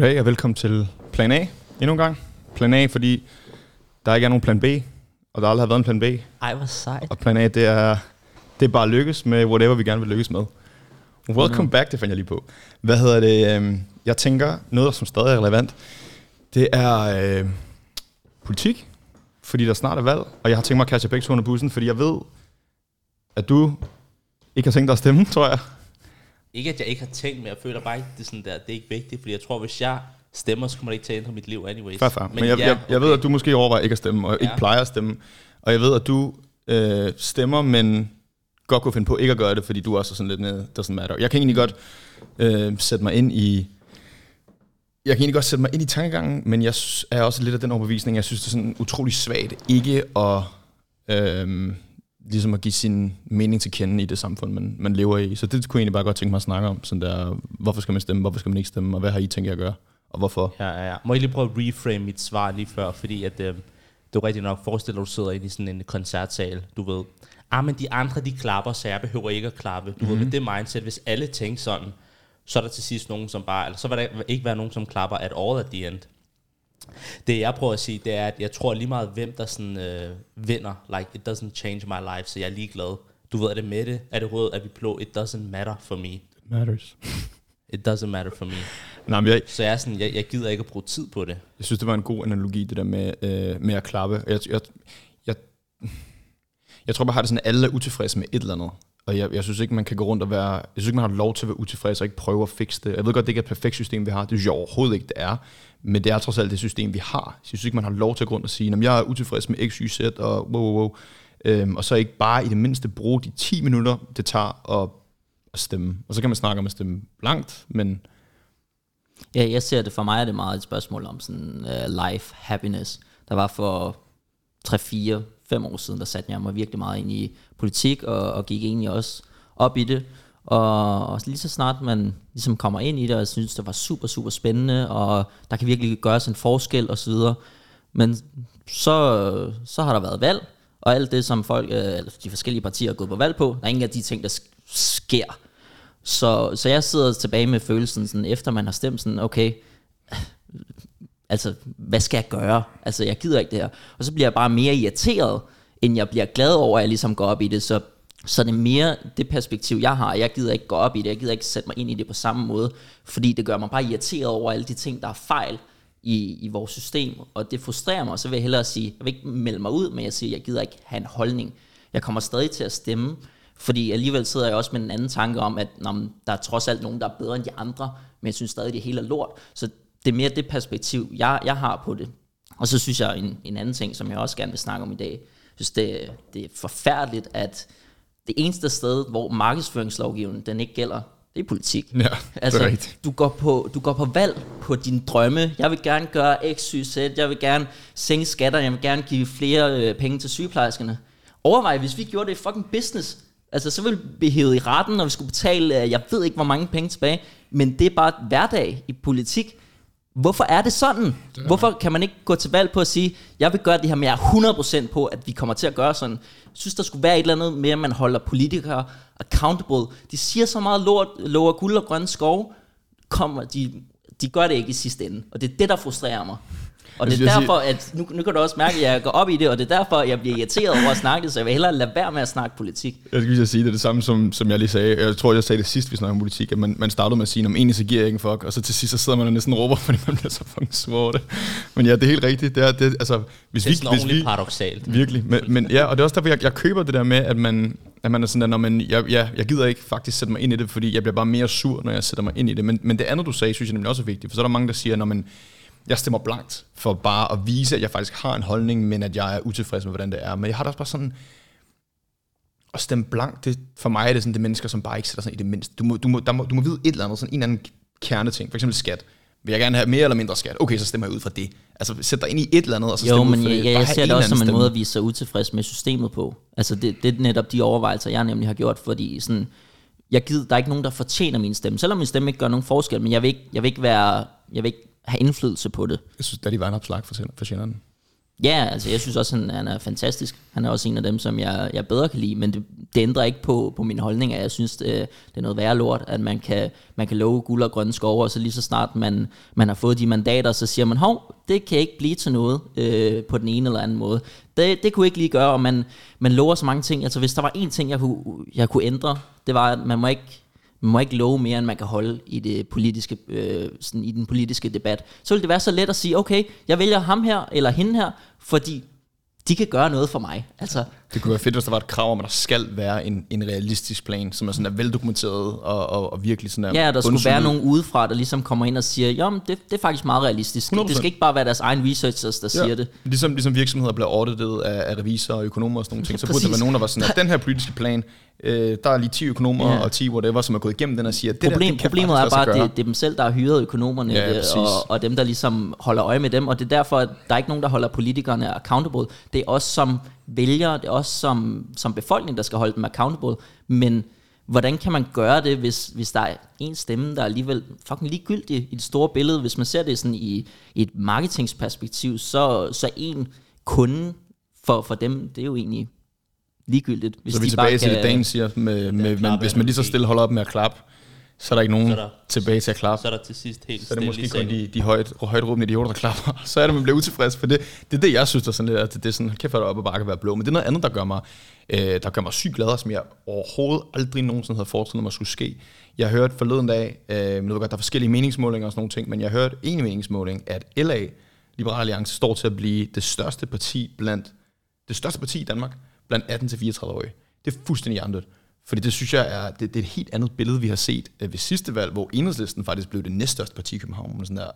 Goddag og velkommen til Plan A endnu en gang. Plan A, fordi der ikke er nogen plan B, og der aldrig har været en plan B. Ej, hvor sejt. Og plan A, det er, det er bare at lykkes med whatever vi gerne vil lykkes med. Welcome Mm. back, det fandt jeg lige på. Hvad hedder det? øhm, Jeg tænker, noget som stadig er relevant, det er øh, politik, fordi der snart er valg, og jeg har tænkt mig at kaste begge under bussen, fordi jeg ved, at du ikke har tænkt dig at stemme, tror jeg. Ikke at jeg ikke har tænkt, men jeg føler bare ikke, det er, sådan der, det er ikke vigtigt, fordi jeg tror, hvis jeg stemmer, så kommer det ikke til at ændre mit liv anyways. Fair, fair. Men, men jeg, jeg, jeg ved, at du måske overvejer ikke at stemme, og ikke Ja. plejer at stemme. Og jeg ved, at du øh, stemmer, men godt kunne finde på ikke at gøre det, fordi du også er sådan lidt med, doesn't matter. Jeg kan egentlig godt øh, sætte mig ind i... Jeg kan egentlig godt sætte mig ind i tankegangen, men jeg er også lidt af den overbevisning, jeg synes, det er sådan utrolig svagt ikke at, øh, ligesom at give sin mening til kende i det samfund, man, man lever i. Så det kunne jeg egentlig bare godt tænke mig at snakke om. Sådan der, hvorfor skal man stemme, hvorfor skal man ikke stemme, og hvad har I tænkt jer at gøre, og hvorfor? Ja, ja, ja. Må jeg lige prøve at reframe mit svar lige før, fordi at, øh, det er rigtigt nok, forestil dig, at du sidder inde i sådan en koncertsal, du ved. Ah, men de andre, de klapper, så jeg behøver ikke at klappe. Du mm-hmm. ved, med det mindset, hvis alle tænker sådan, så er der til sidst nogen, som bare, eller så vil der ikke være nogen, som klapper at all at the end. Det jeg prøver at sige, det er, at jeg tror lige meget, hvem der sådan øh, vinder, like, it doesn't change my life, så jeg er ligeglad. Du ved, er det med det? Er det rød? Er vi blå? It doesn't matter for me. It matters. It doesn't matter for me. Nej, men jeg, Så jeg er sådan, jeg, jeg gider ikke at bruge tid på det. jeg synes, det var en god analogi, det der med, øh, med at klappe. Jeg, jeg, jeg, jeg tror bare, har det sådan, at alle er utilfredse med et eller andet. Og jeg, jeg synes ikke, man kan gå rundt og være... Jeg synes ikke, man har lov til at være utilfreds og ikke prøve at fikse det. Jeg ved godt, det ikke er et perfekt system, vi har. Det synes jeg overhovedet ikke, det er. Men det er trods alt det system, vi har. Så jeg synes ikke, man har lov til at gå rundt og sige, at jeg er utilfreds med X, Y, Z og wow, wow, wow. Øhm, og så ikke bare i det mindste bruge de 10 minutter, det tager at, at stemme. Og så kan man snakke om at stemme langt, men Ja, jeg ser det for mig er det meget et spørgsmål om sådan uh, life happiness. Der var for 3-4 fem år siden, der satte jeg mig virkelig meget ind i politik, og, og gik egentlig også op i det. Og, og lige så snart man ligesom kommer ind i det, og synes, det var super, super spændende, og der kan virkelig gøres en forskel osv., men så, så har der været valg, og alt det, som folk, øh, eller de forskellige partier er gået på valg på, der er ingen af de ting, der sker. Så, så jeg sidder tilbage med følelsen, sådan, efter man har stemt, sådan, okay, altså, hvad skal jeg gøre? Altså, jeg gider ikke det her. Og så bliver jeg bare mere irriteret, end jeg bliver glad over, at jeg ligesom går op i det. Så, så det er mere det perspektiv, jeg har. Jeg gider ikke gå op i det. Jeg gider ikke sætte mig ind i det på samme måde, fordi det gør mig bare irriteret over alle de ting, der er fejl i, i vores system. Og det frustrerer mig, og så vil jeg hellere sige, jeg vil ikke melde mig ud, men jeg siger, jeg gider ikke have en holdning. Jeg kommer stadig til at stemme, fordi alligevel sidder jeg også med en anden tanke om, at nå, der er trods alt nogen, der er bedre end de andre, men jeg synes stadig, det hele er lort. Så det er mere det perspektiv, jeg, jeg har på det. Og så synes jeg en, en anden ting, som jeg også gerne vil snakke om i dag, synes det, det er forfærdeligt, at det eneste sted, hvor markedsføringslovgivningen den ikke gælder, det er politik. ja, Altså, det er rigtigt. du går, på, du går på valg på dine drømme. Jeg vil gerne gøre X, Y, Z. Jeg vil gerne sænke skatter. Jeg vil gerne give flere øh, penge til sygeplejerskerne. Overvej, hvis vi gjorde det i fucking business. Altså, så ville vi hæve i retten, når vi skulle betale, øh, jeg ved ikke, hvor mange penge tilbage. Men det er bare hverdag i politik. Hvorfor er det sådan? Hvorfor kan man ikke gå til valg på at sige, jeg vil gøre det her, men jeg er 100% på, at vi kommer til at gøre sådan. Jeg synes, der skulle være et eller andet med, at man holder politikere accountable. De siger så meget lort, lover guld og grønne skov, kommer, de, de gør det ikke i sidste ende. Og det er det, der frustrerer mig. Og det Jeg er derfor, at nu, nu kan du også mærke, at jeg går op i det, og det er derfor, jeg bliver irriteret over at snakke det, så jeg vil hellere lade være med at snakke politik. Jeg skal lige sige, det er det samme, som, som jeg lige sagde. Jeg tror, jeg sagde det sidst, vi snakkede om politik, at man, man startede med at sige, om egentlig så giver jeg ikke en fuck, og så til sidst, så sidder man og næsten råber, fordi man bliver så fucking svår over det. Men ja, det er helt rigtigt. Det er, det, altså, hvis Det er vi, hvis vi, paradoxalt. Virkelig. Men, men ja, og det er også derfor, jeg, jeg køber det der med, at man, at man er sådan der, når man, jeg, ja, jeg gider ikke faktisk sætte mig ind i det, fordi jeg bliver bare mere sur, når jeg sætter mig ind i det. Men, men det andet, du sagde, synes jeg nemlig også er vigtigt, for så er der mange, der siger, når man, jeg stemmer blankt, for bare at vise, at jeg faktisk har en holdning, men at jeg er utilfreds med, hvordan det er. Men jeg har da også bare sådan, at stemme blankt, det, for mig er det sådan, det er mennesker, som bare ikke sætter sig i det mindste. Du må, du, må, der må, du må vide et eller andet, sådan en eller anden kerneting, for eksempel skat. Vil jeg gerne have mere eller mindre skat? Okay, så stemmer jeg ud fra det. Altså, sæt dig ind i et eller andet, og så Jo, stem ud men for jeg, det. jeg, Bare jeg ser det også som en anden måde stemme. at vise sig utilfreds med systemet på. Altså det, det er netop de overvejelser, jeg nemlig har gjort, fordi sådan, jeg gider, der er ikke nogen, der fortjener min stemme. Selvom min stemme ikke gør nogen forskel, men jeg vil ikke, jeg vil ikke, være, jeg vil ikke have indflydelse på det. Jeg synes, da de var en opslag for, for sjældent. Ja, altså jeg synes også, han, han er fantastisk. Han er også en af dem, som jeg, jeg bedre kan lide, men det, det ændrer ikke på, på min holdning, at jeg synes, det, det er noget værre lort, at man kan, man kan love guld og grønne skove, og så lige så snart man, man har fået de mandater, så siger man, hov, det kan ikke blive til noget øh, på den ene eller anden måde. Det, det kunne ikke lige gøre, og man, man lover så mange ting. Altså hvis der var en ting, jeg kunne, jeg kunne ændre, det var, at man må ikke man må ikke love mere, end man kan holde i, det politiske, øh, sådan i den politiske debat. Så vil det være så let at sige, okay, jeg vælger ham her eller hende her, fordi de kan gøre noget for mig. Altså, det kunne være fedt, hvis der var et krav om, at der skal være en, en realistisk plan, som er sådan er veldokumenteret og, og, og virkelig sådan er Ja, der skulle være nogen udefra, der ligesom kommer ind og siger, jo, det, det er faktisk meget realistisk. 100%. Det skal ikke bare være deres egen researchers, der ja. siger det. Ligesom, ligesom virksomheder bliver auditet af, af revisorer og økonomer og sådan nogle ting, ja, så burde der være nogen, der var sådan, at den her politiske plan, øh, der er lige 10 økonomer ja. og 10 whatever, som er gået igennem den og siger, det Problem, der, det Problemet er bare, at det, det er dem selv, der har hyret økonomerne, ja, øh, og, og dem, der ligesom holder øje med dem, og det er derfor, at der er ikke nogen, der holder politikerne accountable. Det er os som vælgere, det er os som, som befolkning, der skal holde dem accountable, men hvordan kan man gøre det, hvis, hvis der er en stemme, der er alligevel fucking ligegyldig i det store billede, hvis man ser det sådan i, i et marketingsperspektiv, så, så en kunde for, for dem, det er jo egentlig ligegyldigt. Hvis så vi er tilbage til det, Dan siger, med, med, med, hvis man lige så stille holder op med at klappe, så er der ikke nogen der, tilbage til at klappe. Så er der til sidst helt Så er det måske kun de, de højt, højt råbende idioter, der klapper. Så er det, man bliver utilfreds, for det, det er det, jeg synes, der er sådan lidt, at det er sådan, kæft, at op og bare kan være blå. Men det er noget andet, der gør mig, øh, der gør mig sygt glad, som jeg overhovedet aldrig nogensinde havde forestillet mig skulle ske. Jeg hørte forleden dag, øh, jeg ved godt, der er forskellige meningsmålinger og sådan nogle ting, men jeg hørte en meningsmåling, at LA, Liberal Alliance, står til at blive det største parti blandt, det største parti i Danmark, blandt 18-34-årige. Det er fuldstændig hjernedødt. Fordi det synes jeg er, det, det er et helt andet billede, vi har set øh, ved sidste valg, hvor enhedslisten faktisk blev det næststørste parti i København. Men sådan der,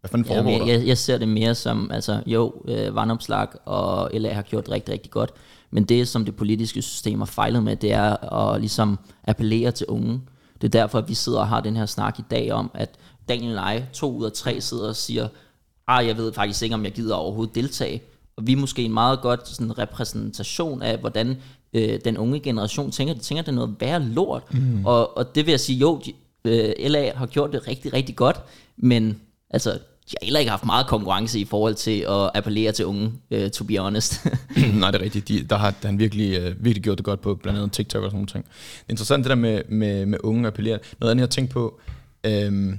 hvad fanden foregår ja, jeg, jeg ser det mere som, altså jo, øh, vandopslag og LA har gjort rigtig, rigtig godt, men det, som det politiske system har fejlet med, det er at ligesom appellere til unge. Det er derfor, at vi sidder og har den her snak i dag om, at Daniel jeg, to ud af tre, sidder og siger, ah, jeg ved faktisk ikke, om jeg gider overhovedet deltage. Og vi er måske en meget godt sådan, repræsentation af, hvordan øh, den unge generation tænker. De tænker, det er noget værre lort. Mm. Og, og det vil jeg sige, jo, de, øh, LA har gjort det rigtig, rigtig godt, men altså, de har heller ikke haft meget konkurrence i forhold til at appellere til unge, uh, to be honest. Nej, det er rigtigt. De, der har han virkelig, uh, virkelig gjort det godt på blandt andet TikTok og sådan noget. ting. Det er interessant det der med, med, med unge appellere. Noget andet, jeg har tænkt på, øhm,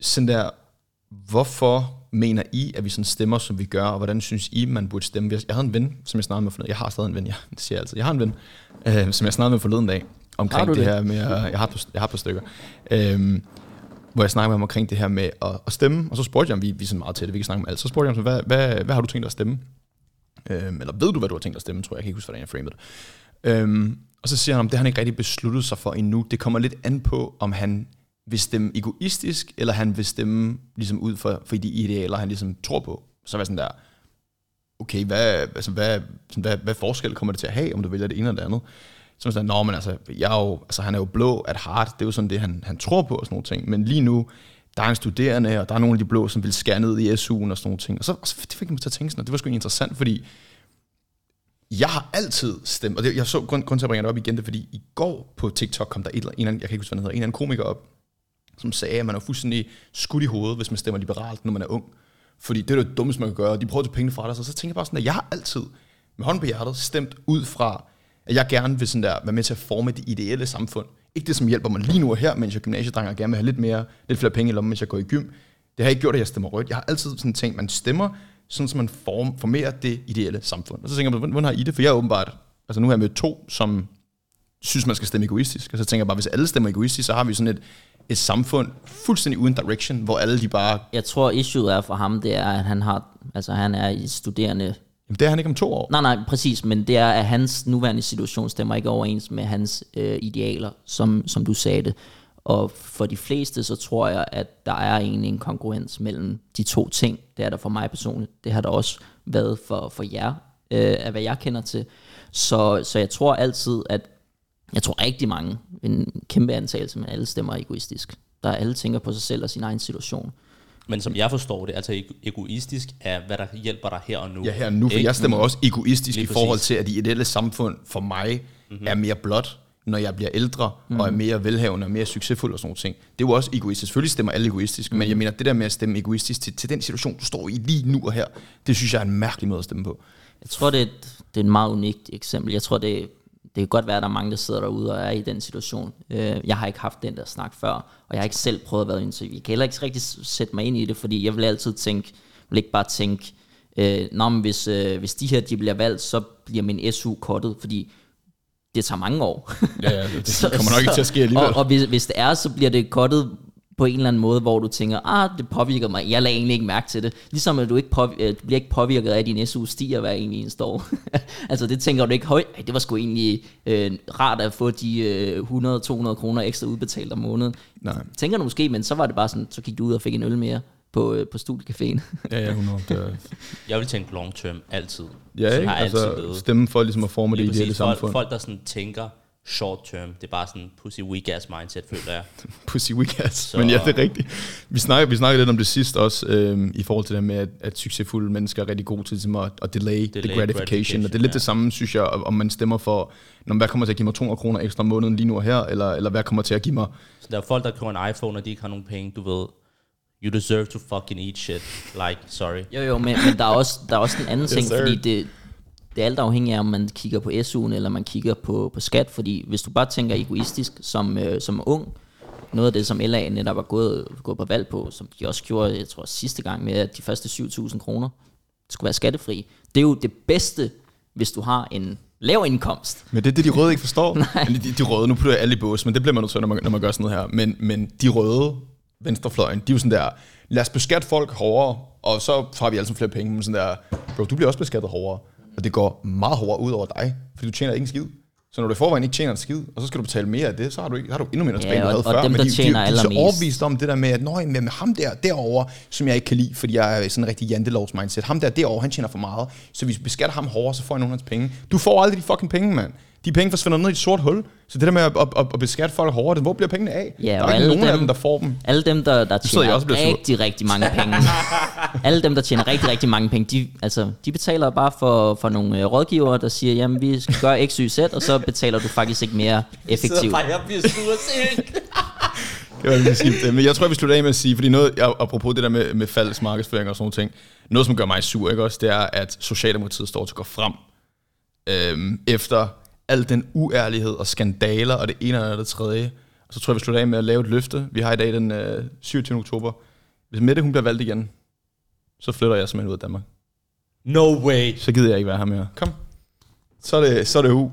sådan der, hvorfor mener I, at vi sådan stemmer, som vi gør, og hvordan synes I, man burde stemme? Jeg havde en ven, som jeg snakkede med forleden. Jeg har stadig en ven, ja, det siger jeg altid. Jeg har en ven, øh, som jeg snakkede med forleden dag, omkring det, det her med, at, jeg har, på, jeg har på stykker, øh, hvor jeg snakkede med ham omkring det her med at, at stemme, og så spurgte jeg ham, vi, vi er sådan meget det, vi kan snakke om alt, så spurgte jeg ham, hvad, hvad, hvad har du tænkt dig at stemme? Øh, eller ved du, hvad du har tænkt dig at stemme, tror jeg, jeg kan ikke huske, hvordan jeg framede det. Øh, og så siger han, det har han ikke rigtig besluttet sig for endnu. Det kommer lidt an på, om han vil stemme egoistisk, eller han vil stemme ligesom ud for, for de idealer, han ligesom tror på. Så var sådan der, okay, hvad, altså, hvad, hvad, hvad forskel kommer det til at have, om du vælger det ene eller det andet? Så sådan, nå, men altså, jeg er jo, altså, han er jo blå at heart, det er jo sådan det, han, han tror på og sådan nogle ting. Men lige nu, der er en studerende, og der er nogle af de blå, som vil skære ned i SU'en og sådan nogle ting. Og så, og så det fik mig til at tænke sådan, og det var sgu interessant, fordi jeg har altid stemt, og det, jeg så grund, grund til at bringe det op igen, det fordi i går på TikTok kom der et eller andet, jeg kan ikke huske, hvad han hedder, en eller anden komiker op, som sagde, at man er fuldstændig skudt i hovedet, hvis man stemmer liberalt, når man er ung. Fordi det er det dummeste, man kan gøre, og de prøver at tage penge fra dig. Så, så tænker jeg bare sådan, at jeg har altid med hånden på hjertet stemt ud fra, at jeg gerne vil sådan der, være med til at forme det ideelle samfund. Ikke det, som hjælper mig lige nu og her, mens jeg er gymnasiedreng og gerne vil have lidt, mere, lidt flere penge i lommen, mens jeg går i gym. Det har ikke gjort, at jeg stemmer rødt. Jeg har altid sådan tænkt, at man stemmer, sådan som man form, formerer det ideelle samfund. Og så tænker jeg, hvordan har I det? For jeg er åbenbart, altså nu har jeg med to, som synes, man skal stemme egoistisk. Og så tænker jeg bare, hvis alle stemmer egoistisk, så har vi sådan et, et samfund fuldstændig uden direction, hvor alle de bare... Jeg tror, issue er for ham, det er, at han har, altså han er i studerende... Jamen, det er han ikke om to år. Nej, nej, præcis, men det er, at hans nuværende situation stemmer ikke overens med hans øh, idealer, som, som du sagde det. Og for de fleste, så tror jeg, at der er egentlig en konkurrence mellem de to ting. Det er der for mig personligt. Det har der også været for, for jer, øh, af hvad jeg kender til. Så, så jeg tror altid, at jeg tror rigtig mange, en kæmpe antagelse, men alle stemmer egoistisk. Der alle tænker på sig selv og sin egen situation. Men som jeg forstår det, altså egoistisk er, hvad der hjælper dig her og nu. Ja, her og nu, for ikke? jeg stemmer også egoistisk Lige i forhold præcis. til, at det ideelle samfund for mig mm-hmm. er mere blot, når jeg bliver ældre, mm. og er mere velhavende og mere succesfuld og sådan noget ting. Det er jo også egoistisk. Selvfølgelig stemmer alle egoistisk, mm. men jeg mener, det der med at stemme egoistisk til, til den situation, du står i lige nu og her, det synes jeg er en mærkelig måde at stemme på. Jeg tror, det er, et, det er et meget unikt eksempel. Jeg tror, det, det kan godt være, at der er mange, der sidder derude og er i den situation. Øh, Jeg har ikke haft den der snak før, og jeg har ikke selv prøvet at være i en interview. Jeg kan heller ikke rigtig sætte mig ind i det, fordi jeg vil altid tænke, vil ikke bare tænke, øh, Nå, men hvis, øh, hvis de her de bliver valgt, så bliver min SU kottet, fordi det tager mange år. Ja, ja, det, kommer nok ikke til at ske alligevel. Og, og hvis, hvis det er, så bliver det kottet på en eller anden måde, hvor du tænker, ah, det påvirker mig, jeg lader egentlig ikke mærke til det. Ligesom at du, ikke påvirker, du bliver ikke påvirket af, at din SU stiger hver egentlig eneste år. altså det tænker du ikke, høj, det var sgu egentlig øh, rart at få de øh, 100-200 kroner ekstra udbetalt om måneden. Nej. Tænker du måske, men så var det bare sådan, så gik du ud og fik en øl mere på, øh, på studiecaféen. Ja, ja, 100. Det er, Jeg vil tænke long term, altid. ja, ikke? altid Altså, levet. stemme for ligesom at forme det ideelle. Folk, samfund. folk, der sådan tænker short term, det er bare sådan pussy weak ass mindset, føler jeg. Pussy weak ass. Så- Men ja, det er rigtigt. Vi snakkede, vi snakkede lidt om det sidst også, øhm, i forhold til det med, at, at succesfulde mennesker er rigtig gode til ligesom at, at delay, delay the gratification. gratification, Og det er lidt ja. det samme, synes jeg, om man stemmer for, når, hvad kommer til at give mig 200 kroner ekstra om måneden lige nu og her, eller, eller hvad kommer til at give mig... Så der er folk, der køber en iPhone, og de ikke har nogen penge, du ved. You deserve to fucking eat shit. Like, sorry. Jo, jo, men, men der, er også, der er også en anden ting, sir. fordi det, det er alt afhængigt af, om man kigger på SU'en, eller man kigger på, på skat, fordi hvis du bare tænker egoistisk som, øh, som ung, noget af det, som LA netop er gået, gået på valg på, som de også gjorde, jeg tror sidste gang, med at de første 7.000 kroner skulle være skattefri. Det er jo det bedste, hvis du har en lav indkomst. Men det er det, de røde ikke forstår. Eller de, de røde, nu putter jeg alle i bås, men det bliver man nødt til, når man, når man gør sådan noget her. Men, men de røde, venstrefløjen, de er jo sådan der, lad os beskatte folk hårdere, og så får vi altså flere penge. Men sådan der, bro, du bliver også beskattet hårdere. Og det går meget hårdere ud over dig, fordi du tjener ikke en skid. Så når du i forvejen ikke tjener en skid, og så skal du betale mere af det, så har du, ikke, har du endnu mindre tilbage, Ja, end du havde og før. dem, Men der de, de, tjener de, de er så overbevist om det der med, at men med ham der derovre, som jeg ikke kan lide, fordi jeg er sådan en rigtig jantelovs mindset. Ham der derovre, han tjener for meget, så hvis vi beskatter ham hårdere, så får jeg nogle af hans penge. Du får aldrig de fucking penge, mand. De penge forsvinder ned i et sort hul. Så det der med at, at, at, at beskatte folk hårdere, hvor bliver pengene af? Ja, der og er ikke alle nogen af dem- dem, der får dem. Alle dem, der, der tjener også rigtig, rigtig mange penge, alle dem, der tjener rigtig, rigtig mange penge, de, altså, de betaler bare for, for nogle øh, rådgivere, der siger, jamen vi skal gøre x, y, z, og så betaler du faktisk ikke mere effektivt. jeg bliver sur. Men jeg tror, vi slutter af med at sige, fordi noget, apropos det der med, med falsk markedsføring og sådan nogle ting, noget, som gør mig sur, ikke også, det er, at Socialdemokratiet står til at gå frem øhm, efter al den uærlighed og skandaler og det ene og det tredje. Og så tror jeg, vi slutter af med at lave et løfte. Vi har i dag den øh, 27. oktober. Hvis Mette hun bliver valgt igen, så flytter jeg simpelthen ud af Danmark. No way. Så gider jeg ikke være her mere. Kom. Så er det, så er det u.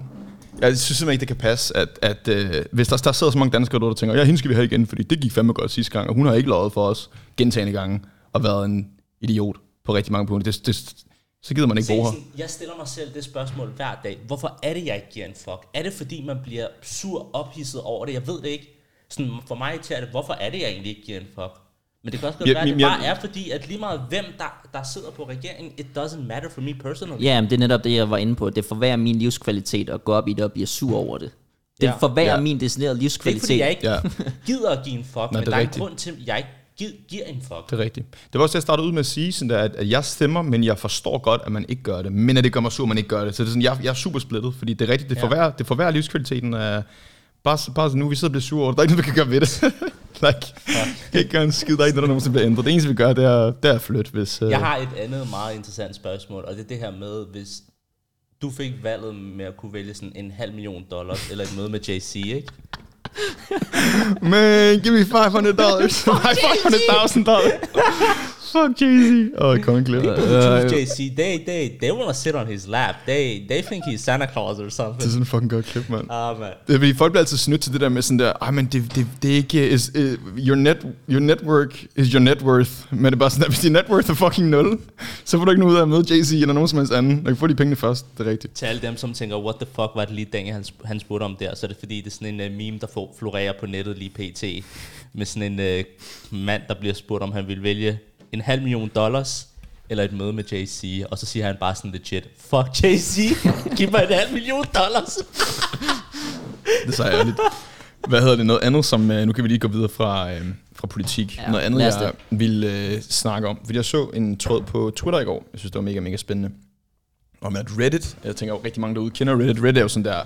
Jeg synes simpelthen ikke, det kan passe, at, at øh, hvis der, der sidder så mange danskere, der tænker, ja, hende skal vi have igen, fordi det gik fandme godt sidste gang, og hun har ikke lovet for os gentagende gange, og været en idiot på rigtig mange punkter. Det, det, så gider man ikke bo her. jeg stiller mig selv det spørgsmål hver dag. Hvorfor er det, jeg ikke giver en fuck? Er det, fordi man bliver sur ophidset over det? Jeg ved det ikke. Sådan, for mig til det, hvorfor er det, jeg egentlig ikke giver en fuck? Men det kan også godt Ja, være, at det bare er fordi, at lige meget hvem, der, der sidder på regeringen, it doesn't matter for me personally. Ja, men det er netop det, jeg var inde på. Det forværrer min livskvalitet at gå op i det og blive sur over det. Det Ja. forværrer Ja. min deciderede Det er ikke, fordi livskvalitet. jeg ikke Ja. gider at give en fuck, men det er der er en grund til, at jeg ikke gi- giver en fuck. Det er rigtigt. Det var også det, jeg startede ud med at sige, sådan der, at, at jeg stemmer, men jeg forstår godt, at man ikke gør det. Men at det gør mig sur, at man ikke gør det. Så det er sådan, jeg, jeg er super splittet, fordi det er rigtigt, det Ja. forværrer, det forværrer livskvaliteten af... Bare, bare så nu, vi sidder og bliver sure over det. Der er ikke noget, vi kan gøre ved det. like, kan ikke gøre en skid. Der er ikke noget, der nogensinde bliver ændret. Det eneste, vi gør, det er, det er at flytte, hvis... øh, Jeg har et andet meget interessant spørgsmål, og det er det her med, hvis du fik valget med at kunne vælge sådan en halv million dollars, eller et møde med JC, ikke? Man, give me 500 dollars. Nej, 500.000 dollars. Fuck Jay-Z. Oh, kongeklip. People who choose JC, they, they, they want to sit on his lap. They, they think he's Santa Claus or Det er something. sådan en fucking godt klip, mand. Ah, man. Det fordi, folk bliver altid snydt til det der med sådan der, ej, men det, det, det er ikke, is, uh, your, net, your network is your net worth. Men det er bare sådan, at hvis din net worth er fucking 0, så får du ikke noget ud af at møde Jay-Z eller nogen som helst anden. Du kan få de pengene først, det er rigtigt. Til alle dem, som tænker, what the fuck var det lige den, han, han spurgte om der, så er det fordi, det er sådan en uh, meme, der får, florerer på nettet lige pt. Med sådan en uh, mand, der bliver spurgt, om han vil vælge en halv million dollars, eller et møde med JC, og så siger han bare sådan legit, fuck JC, giv mig en halv million dollars. Det er så ærligt. Hvad hedder det? Noget andet, som... øh, Nu kan vi lige gå videre fra, øh, fra politik. Ja, noget andet, jeg ville øh, snakke om. Fordi jeg så en tråd på Twitter i går. Jeg synes, det var mega, mega spændende. om at Reddit, jeg tænker jo rigtig mange derude kender Reddit, Reddit er jo sådan der,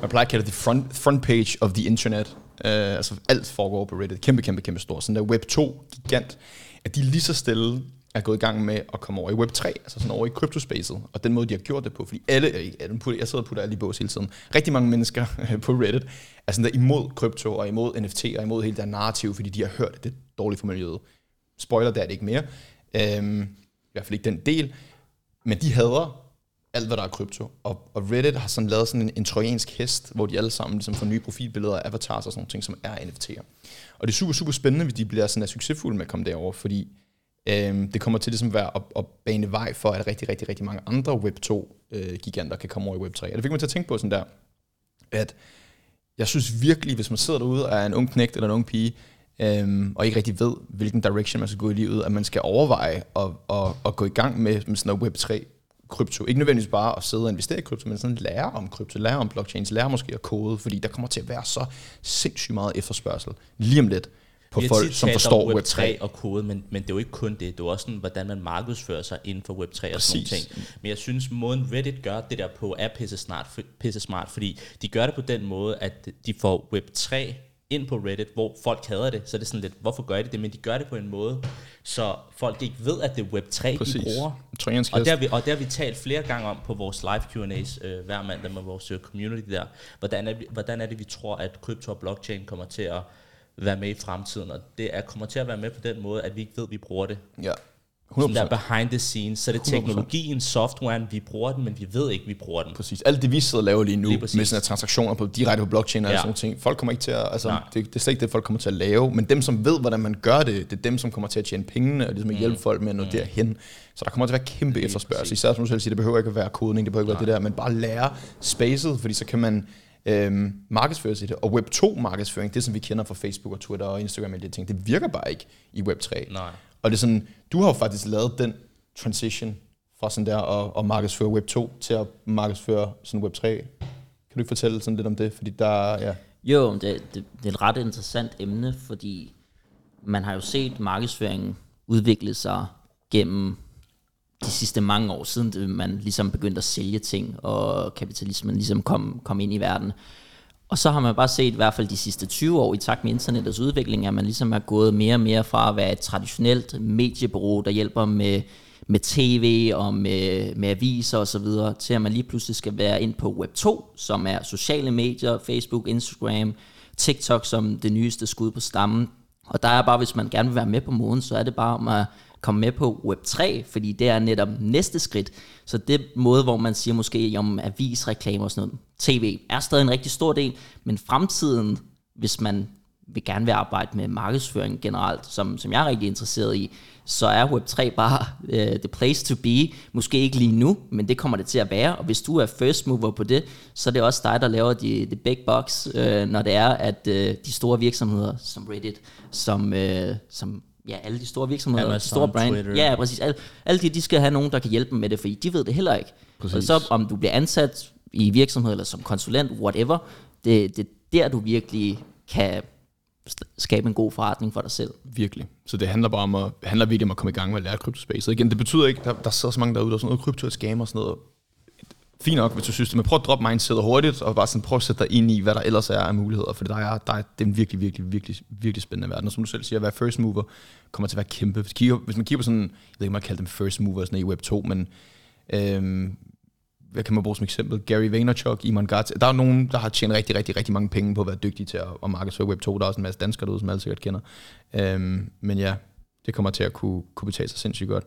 man plejer at kalde det front, front page of the internet, uh, altså alt foregår på Reddit, kæmpe, kæmpe, kæmpe stor, sådan der Web 2 gigant, at de lige så stille er gået i gang med at komme over i Web3, altså sådan over i kryptospacet, og den måde, de har gjort det på, fordi alle, jeg sidder og putter alle i bås hele tiden, rigtig mange mennesker øh, på Reddit er sådan der imod krypto, og imod NFT, og imod hele det narrativ, fordi de har hørt, at det er dårligt for miljøet. Spoiler, der er det ikke mere. Øhm, I hvert fald ikke den del. Men de hader alt, hvad der er krypto. Og, og Reddit har sådan lavet sådan en, en trojansk hest, hvor de alle sammen ligesom får nye profilbilleder, avatars og sådan nogle ting, som er NFT'er. Og det er super, super spændende, hvis de bliver sådan succesfulde med at komme derover, fordi øh, det kommer til ligesom at være at, at bane vej for, at rigtig, rigtig, rigtig mange andre Web2-giganter øh, kan komme over i Web3. Og det fik mig til at tænke på sådan der, at jeg synes virkelig, hvis man sidder derude og er en ung knægt eller en ung pige, øhm, og ikke rigtig ved, hvilken direction man skal gå i livet, at man skal overveje at, at, at gå i gang med, med sådan noget Web3 krypto. Ikke nødvendigvis bare at sidde og investere i krypto, men sådan lære om krypto, lære om blockchains, lære måske at kode, fordi der kommer til at være så sindssygt meget efterspørgsel lige om lidt på folk, som forstår Web3. Web3 og kode, men, men det er jo ikke kun det. Det er jo også sådan, hvordan man markedsfører sig inden for Web3 og sådan ting. Men jeg synes, måden Reddit gør det der på, er pisse, snart, pisse smart, fordi de gør det på den måde, at de får Web3 ind på Reddit, hvor folk hader det, så er det sådan lidt, hvorfor gør de det? Men de gør det på en måde, så folk ikke ved, at det er Web3, Præcis. de bruger. Og det, har vi, og det har vi talt flere gange om på vores live Q&A's øh, hver mandag med vores øh, community der. Hvordan er, hvordan er det, vi tror, at krypto og blockchain kommer til at være med i fremtiden, og det er, kommer til at være med på den måde, at vi ikke ved, at vi bruger det. Ja. 100%. Sådan der behind the scenes, så det er teknologien, softwaren, vi bruger den, men vi ved ikke, vi bruger den. Præcis. Alt det, vi sidder og laver lige nu, lige med sådan transaktioner på, direkte på blockchain og ja. sådan nogle ting, folk kommer ikke til at, altså, det, det, er slet ikke det, folk kommer til at lave, men dem, som ved, hvordan man gør det, det er dem, som kommer til at tjene pengene, og ligesom at hjælpe mm. folk med at nå mm. derhen. Så der kommer til at være kæmpe lige efterspørgsel. Især som du selv siger, det behøver ikke at være kodning, det behøver ikke Nej. være det der, men bare lære spacet, fordi så kan man øhm, markedsføre sig det. Og Web2 markedsføring, det som vi kender fra Facebook og Twitter og Instagram og de ting, det virker bare ikke i Web3. Nej. Og det er sådan, du har jo faktisk lavet den transition fra sådan der at, at markedsføre Web 2 til at markedsføre sådan Web 3. Kan du ikke fortælle sådan lidt om det? Fordi der, ja. Jo, det, det, det er et ret interessant emne, fordi man har jo set markedsføringen udvikle sig gennem de sidste mange år, siden man ligesom begyndte at sælge ting, og kapitalismen ligesom kom, kom ind i verden. Og så har man bare set, i hvert fald de sidste 20 år, i takt med internettets udvikling, at man ligesom er gået mere og mere fra at være et traditionelt mediebureau, der hjælper med med tv og med, med aviser og så videre, til at man lige pludselig skal være ind på Web 2, som er sociale medier, Facebook, Instagram, TikTok som det nyeste skud på stammen. Og der er bare, hvis man gerne vil være med på moden, så er det bare om at komme med på Web 3, fordi det er netop næste skridt. Så det måde, hvor man siger måske om avisreklamer og sådan noget, tv er stadig en rigtig stor del, men fremtiden, hvis man vil gerne vil arbejde med markedsføring generelt, som, som jeg er rigtig interesseret i, så er Web3 bare uh, the place to be. Måske ikke lige nu, men det kommer det til at være. Og hvis du er first mover på det, så er det også dig, der laver de, de big box, uh, øh, når det er, at uh, de store virksomheder som Reddit, som, uh, som ja, alle de store virksomheder, Amazon, de store brand, Twitter. ja, præcis, alle, alle de, de skal have nogen, der kan hjælpe dem med det, fordi de ved det heller ikke. Præcis. Og så om du bliver ansat i virksomhed eller som konsulent, whatever, det, det er der, du virkelig kan skabe en god forretning for dig selv. Virkelig. Så det handler bare om at, handler virkelig om at komme i gang med at lære kryptospace. Igen, det betyder ikke, der, der sidder så mange derude, der er sådan noget krypto og scam og sådan noget. Fint nok, hvis du synes det, men prøv at droppe mindsetet hurtigt, og bare sådan prøv at sætte dig ind i, hvad der ellers er af muligheder, for der er, der er, det er en virkelig, virkelig, virkelig, virkelig spændende verden. Og som du selv siger, at være first mover kommer til at være kæmpe. Hvis, kigger, hvis man kigger på sådan, jeg ved ikke, om man kalder dem first movers i Web 2, men øhm, hvad kan man bruge som eksempel? Gary Vaynerchuk, Iman Gatz. Der er nogen, der har tjent rigtig, rigtig, rigtig mange penge på at være dygtige til at, at markedsføre Web2. Der er også en masse danskere derude, som alle sikkert kender. Øhm, men ja, det kommer til at kunne, kunne betale sig sindssygt godt.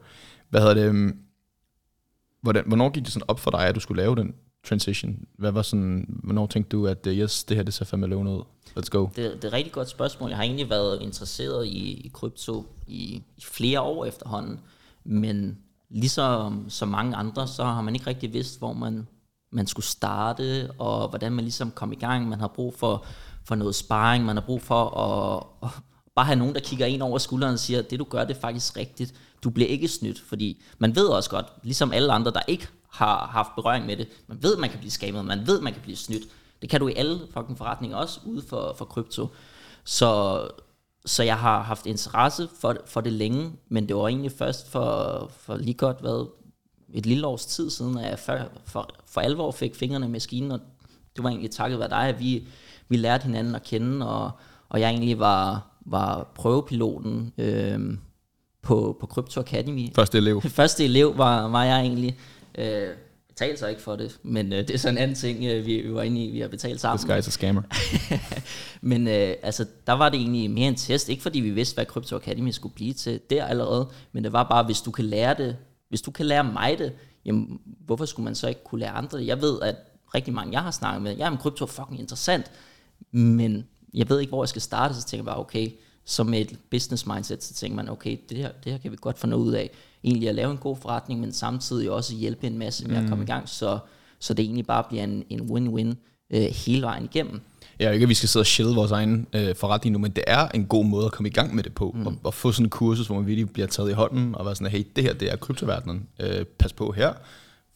Hvad hedder det? Øhm, Hvordan, hvornår gik det sådan op for dig, at du skulle lave den transition? Hvad var sådan, hvornår tænkte du, at øh, yes, det her det ser fandme lovende ud? Let's go. Det, det er et rigtig godt spørgsmål. Jeg har egentlig været interesseret i, i krypto i, i flere år efterhånden, men ligesom så mange andre, så har man ikke rigtig vidst, hvor man, man skulle starte, og hvordan man ligesom kom i gang. Man har brug for, for noget sparring, man har brug for at, at bare have nogen, der kigger ind over skulderen og siger, det du gør, det er faktisk rigtigt. Du bliver ikke snydt, fordi man ved også godt, ligesom alle andre, der ikke har haft berøring med det, man ved, man kan blive skamet, man ved, man kan blive snydt. Det kan du i alle fucking forretninger også, ude for, for krypto. Så, så jeg har haft interesse for, for det længe, men det var egentlig først for, for lige godt hvad, et lille års tid siden, at jeg for, for, for alvor fik fingrene i maskinen, og det var egentlig takket være dig, at vi, vi lærte hinanden at kende, og, og jeg egentlig var, var prøvepiloten øh, på, på Crypto Academy. Første elev. Første elev var, var jeg egentlig. Øh, betalte så ikke for det, men øh, det er sådan en anden ting, øh, vi, vi var inde i, vi har betalt sammen. This guy's a scammer. men øh, altså, der var det egentlig mere en test, ikke fordi vi vidste, hvad Crypto Academy skulle blive til der allerede, men det var bare, hvis du kan lære det, hvis du kan lære mig det, jamen, hvorfor skulle man så ikke kunne lære andre det? Jeg ved, at rigtig mange, jeg har snakket med, jamen, krypto er fucking interessant, men jeg ved ikke, hvor jeg skal starte, så tænker jeg bare, okay, med et business mindset, så tænker man, okay, det her, det her kan vi godt få noget ud af. Egentlig at lave en god forretning, men samtidig også hjælpe en masse med mm. at komme i gang, så, så det egentlig bare bliver en, en win-win øh, hele vejen igennem. Ja, ikke at vi skal sidde og shille vores egen øh, forretning nu, men det er en god måde at komme i gang med det på. Mm. Og, og få sådan en kursus, hvor man virkelig bliver taget i hånden, og være sådan, hey, det her, det er kryptoverdenen. Øh, pas på her,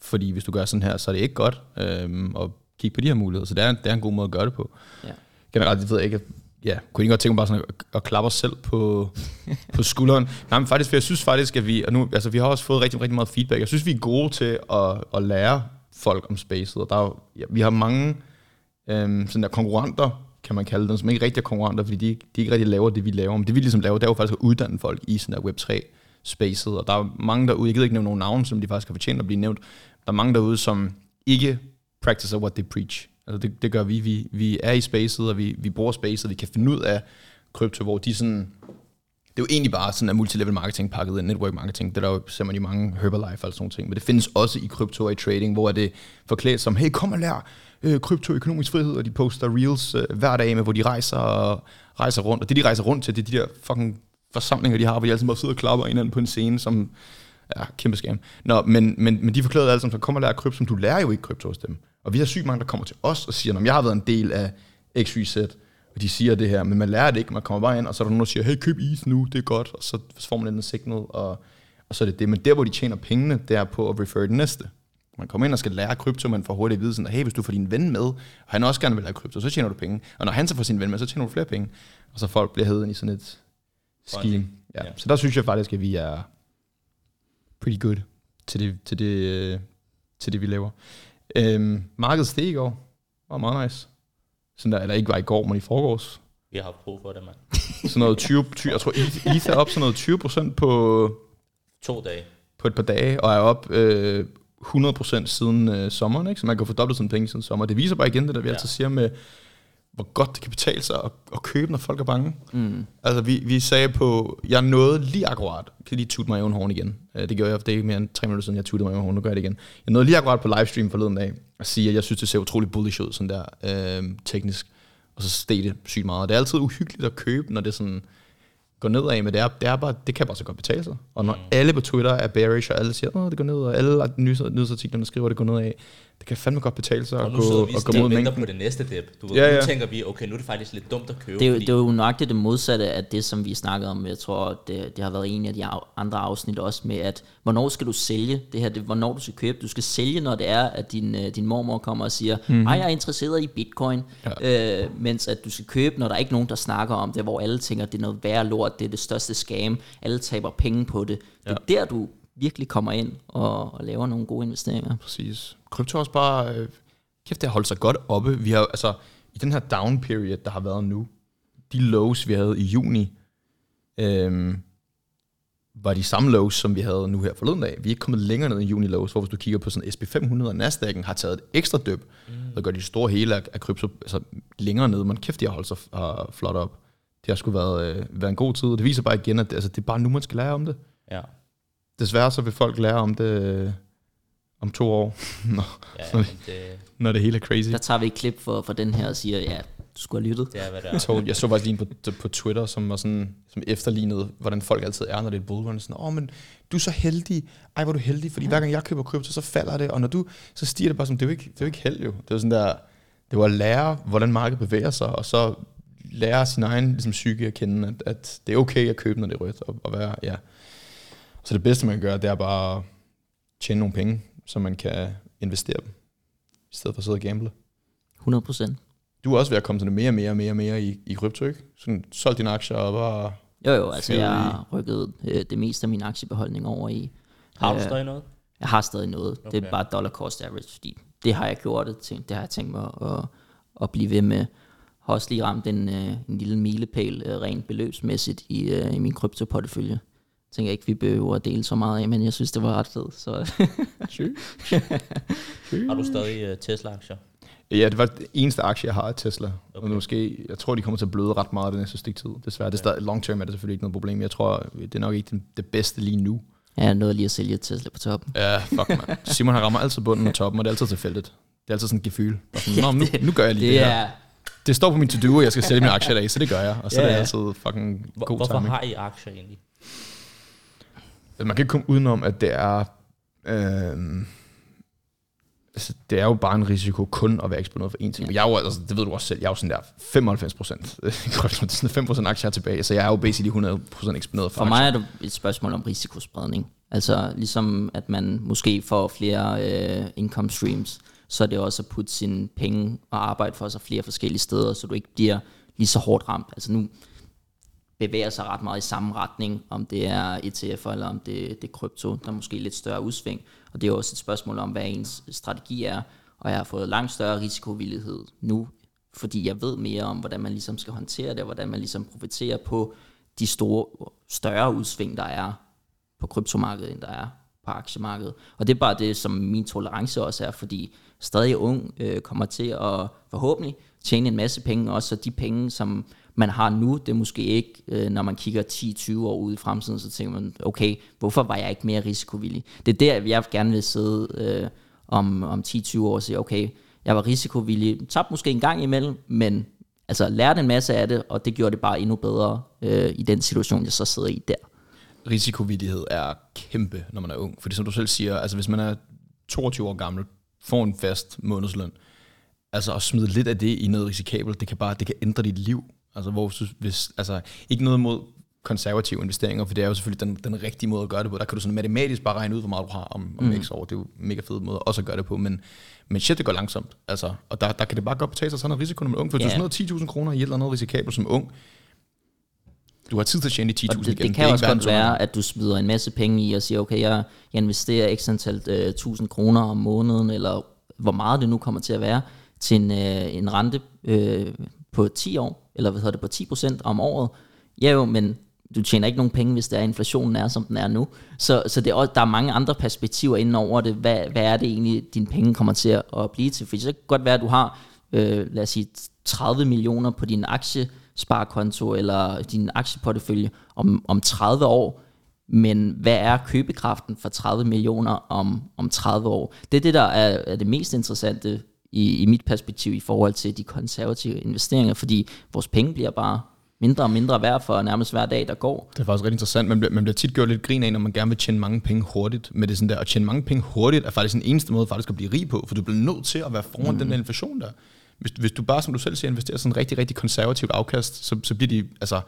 fordi hvis du gør sådan her, så er det ikke godt. Øh, og kigge på de her muligheder. Så det er, det er en god måde at gøre det på. Ja. Generelt, det ved jeg ikke, ja, kunne ikke godt tænke mig bare sådan at, at klappe os selv på, på skulderen. Nej, men faktisk, for jeg synes faktisk, at vi, og nu, altså, vi har også fået rigtig, rigtig meget feedback. Jeg synes, vi er gode til at, at lære folk om spacet, og der er, ja, vi har mange øhm, sådan der konkurrenter, kan man kalde dem, som ikke rigtig er konkurrenter, fordi de, de ikke rigtig laver det, vi laver. Men det vi ligesom laver, det er jo faktisk at uddanne folk i sådan der Web3 spacet, og der er mange derude, jeg gider ikke nævne nogen navne, som de faktisk har fortjent at blive nævnt, der er mange derude, som ikke practicer what they preach. Altså det, det gør vi. vi. Vi er i spacet, og vi, vi bruger spacet, vi kan finde ud af krypto, hvor de sådan... Det er jo egentlig bare sådan en multilevel marketing pakket ind, network marketing. Det der jo, ser man i mange Herbalife og sådan nogle ting. Men det findes også i krypto og i trading, hvor er det forklædt som, hey, kom og lær øh, kryptoøkonomisk frihed, og de poster reels øh, hver dag med, hvor de rejser, og rejser rundt. Og det, de rejser rundt til, det er de der fucking forsamlinger, de har, hvor de altid bare sidder og klapper hinanden på en scene, som Ja, kæmpe skam. Nå, men, men, men de forklarede alle sammen, så kom og lære krypto, som du lærer jo ikke krypto hos dem. Og vi har sygt mange, der kommer til os og siger, at jeg har været en del af XYZ, og de siger det her, men man lærer det ikke, man kommer bare ind, og så er der nogen, der siger, hey, køb is nu, det er godt, og så får man en signal, og, og så er det det. Men der, hvor de tjener pengene, det er på at refer det næste. Man kommer ind og skal lære krypto, man får hurtigt at vide sådan, at hey, hvis du får din ven med, og han også gerne vil lære krypto, så tjener du penge. Og når han så får sin ven med, så tjener du flere penge. Og så folk bliver hævet i sådan et scheme. Ja. Så der synes jeg faktisk, at vi er pretty good til det, til det, øh, til det vi laver. Øhm, markedet steg i går. Var meget nice. Sådan der, eller ikke var i går, men i forgårs. Vi har haft brug for det, mand. sådan noget 20, 20 jeg tror, Ether er op sådan noget 20 procent på... To dage. På et par dage, og er op øh, 100 procent siden øh, sommeren, ikke? Så man kan få dobbelt sådan penge siden sommer. Det viser bare igen det, der vi ja. altid siger med, hvor godt det kan betale sig at, at købe, når folk er bange. Mm. Altså, vi, vi sagde på, jeg nåede lige akkurat, jeg kan lige tutte mig i horn igen. Øh, det gjorde jeg, for det er ikke mere end tre minutter siden, jeg tuttede mig i horn, nu gør jeg det igen. Jeg nåede lige akkurat på livestream forleden dag, at sige, at jeg synes, det ser utrolig bullish ud, sådan der øh, teknisk. Og så steg det sygt meget. Det er altid uhyggeligt at købe, når det sådan går nedad, men det, er, det, er bare, det kan bare så godt betale sig. Og når mm. alle på Twitter er bearish, og alle siger, at det går ned, og alle nyhedsartiklerne skriver, at det går nedad, det kan fandme godt betale sig at gå, og gå mod mængden. på det næste dip. Du ved, ja, ja. Nu tænker vi, okay, nu er det faktisk lidt dumt at købe. Det er, jo, det er jo nøjagtigt det modsatte af det, som vi snakkede om. Jeg tror, det, det har været en af de andre afsnit også med, at hvornår skal du sælge det her, det, hvornår du skal købe. Du skal sælge, når det er, at din, øh, din mormor kommer og siger, mm-hmm. jeg er interesseret i bitcoin, ja. øh, mens at du skal købe, når der er ikke nogen, der snakker om det, hvor alle tænker, det er noget værre lort, det er det største scam, alle taber penge på det. Det er ja. der, du virkelig kommer ind og, og laver nogle gode investeringer. Præcis. Krypto er også bare, øh, kæft, det har holdt sig godt oppe. Vi har, altså, i den her down period, der har været nu, de lows, vi havde i juni, øh, var de samme lows, som vi havde nu her forleden dag. Vi er ikke kommet længere ned i juni lows, hvor hvis du kigger på sådan SP500 og Nasdaq'en har taget et ekstra dyb, mm. og gør de store hele af, af krypto altså, længere ned, men kæft, de har holdt sig uh, flot op. Det har sgu været, øh, været en god tid, og det viser bare igen, at altså, det er bare nu, man skal lære om det. Ja desværre så vil folk lære om det øh, om to år, når, ja, når, det, det, når det hele er crazy. Der tager vi et klip for, for den her og siger, ja, du skulle have lyttet. Det er, hvad det er. Jeg så, jeg så faktisk lige på, på Twitter, som var sådan, som efterlignede, hvordan folk altid er, når det er et bullrun. Sådan, åh, oh, men du er så heldig. Ej, hvor er du heldig, fordi ja. hver gang jeg køber krypto, så falder det, og når du, så stiger det bare som, det er jo ikke, det er jo ikke held jo. Det var sådan der, det var at lære, hvordan markedet bevæger sig, og så lære sin egen ligesom, psyke at kende, at, at det er okay at købe, når det er rødt, og, og være, ja, så det bedste, man kan gøre, det er bare at tjene nogle penge, så man kan investere dem, i stedet for at sidde og gamble. 100 procent. Du er også ved at komme til mere og mere og mere og mere i, i krypto, ikke? Sådan solgt dine aktier og bare... Jo, jo, altså jeg har rykket øh, det meste af min aktiebeholdning over i. Har du øh, stadig noget? jeg har stadig noget. Okay. Det er bare dollar cost average, fordi det har jeg gjort, det, til, det har jeg tænkt mig at, at blive ved med. Har også lige ramt en, øh, en lille milepæl øh, rent beløbsmæssigt i, øh, i min kryptoportefølje. Jeg tænker ikke, vi behøver at dele så meget af, men jeg synes, det var ret fedt. Så. har du stadig uh, Tesla-aktier? Ja, det var det eneste aktie, jeg har af Tesla. Okay. Og måske, jeg tror, de kommer til at bløde ret meget den næste stykke tid. Desværre, okay. det er stadig, long term er det selvfølgelig ikke noget problem. Jeg tror, det er nok ikke det, det bedste lige nu. Ja, jeg nåede lige at sælge Tesla på toppen. Ja, fuck man. Simon har rammer altid bunden og toppen, og det er altid tilfældigt. Det er altid sådan en gefyl. Nå, nu, nu gør jeg lige det, det her. Det står på min to-do, og jeg skal sælge mine aktier i dag, så det gør jeg. Og så ja, ja. er det altid fucking god Hvorfor timing. har I aktier egentlig? Man kan ikke komme udenom, at det er... Øh, altså, det er jo bare en risiko kun at være eksponeret for én ting. Ja. Jeg er jo, altså, det ved du også selv, jeg er jo sådan der 95 procent. sådan 5 procent aktier tilbage, så jeg er jo basically 100 procent eksponeret for For mig er det et spørgsmål om risikospredning. Altså ligesom at man måske får flere øh, income streams, så er det også at putte sine penge og arbejde for sig flere forskellige steder, så du ikke bliver lige så hårdt ramt. Altså nu bevæger sig ret meget i samme retning, om det er ETF eller om det, det er krypto, der er måske lidt større udsving. Og det er også et spørgsmål om, hvad ens strategi er. Og jeg har fået langt større risikovillighed nu, fordi jeg ved mere om, hvordan man ligesom skal håndtere det, og hvordan man ligesom profiterer på de store, større udsving, der er på kryptomarkedet, end der er på aktiemarkedet. Og det er bare det, som min tolerance også er, fordi stadig ung øh, kommer til at forhåbentlig tjene en masse penge, også så de penge, som man har nu, det er måske ikke, øh, når man kigger 10-20 år ud i fremtiden, så tænker man, okay, hvorfor var jeg ikke mere risikovillig? Det er der, jeg gerne vil sidde øh, om, om 10-20 år og sige, okay, jeg var risikovillig, tabte måske en gang imellem, men altså lærte en masse af det, og det gjorde det bare endnu bedre øh, i den situation, jeg så sidder i der. Risikovillighed er kæmpe, når man er ung, fordi som du selv siger, altså hvis man er 22 år gammel, får en fast månedsløn, altså at smide lidt af det i noget risikabelt, det kan bare det kan ændre dit liv Altså, hvor, hvis, altså, ikke noget mod konservative investeringer, for det er jo selvfølgelig den, den rigtige måde at gøre det på. Der kan du sådan matematisk bare regne ud, hvor meget du har om, om mm. x år. Det er jo en mega fed måde også at gøre det på. Men, men shit, det går langsomt. Altså, og der, der kan det bare godt betale sig sådan en risiko, når man er ung. For yeah. du smider 10.000 kroner i et eller andet risikabelt som ung, du har tid til at tjene de 10.000 igen. Det, det kan det også godt være, at du smider en masse penge i og siger, okay, jeg, jeg investerer x antal øh, 1000 kroner om måneden, eller hvor meget det nu kommer til at være, til en, uh, en rente uh, på 10 år, eller hvad hedder det, på 10% om året. Ja jo, men du tjener ikke nogen penge, hvis der er inflationen er, som den er nu. Så, så det er der er mange andre perspektiver inden over det. Hvad, hvad er det egentlig, dine penge kommer til at blive til? For så kan det godt være, at du har, øh, lad os sige, 30 millioner på din aktiesparekonto eller din aktieportefølje om, om 30 år. Men hvad er købekraften for 30 millioner om, om 30 år? Det er det, der er, er det mest interessante i, i mit perspektiv i forhold til de konservative investeringer, fordi vores penge bliver bare mindre og mindre værd for nærmest hver dag, der går. Det er faktisk rigtig interessant. Man bliver, man bliver tit gjort lidt grin af, når man gerne vil tjene mange penge hurtigt. Med det sådan der, at tjene mange penge hurtigt er faktisk den eneste måde faktisk at blive rig på, for du bliver nødt til at være foran mm. den der inflation der. Hvis, hvis du bare, som du selv siger, investerer sådan en rigtig, rigtig konservativt afkast, så, så bliver de, altså,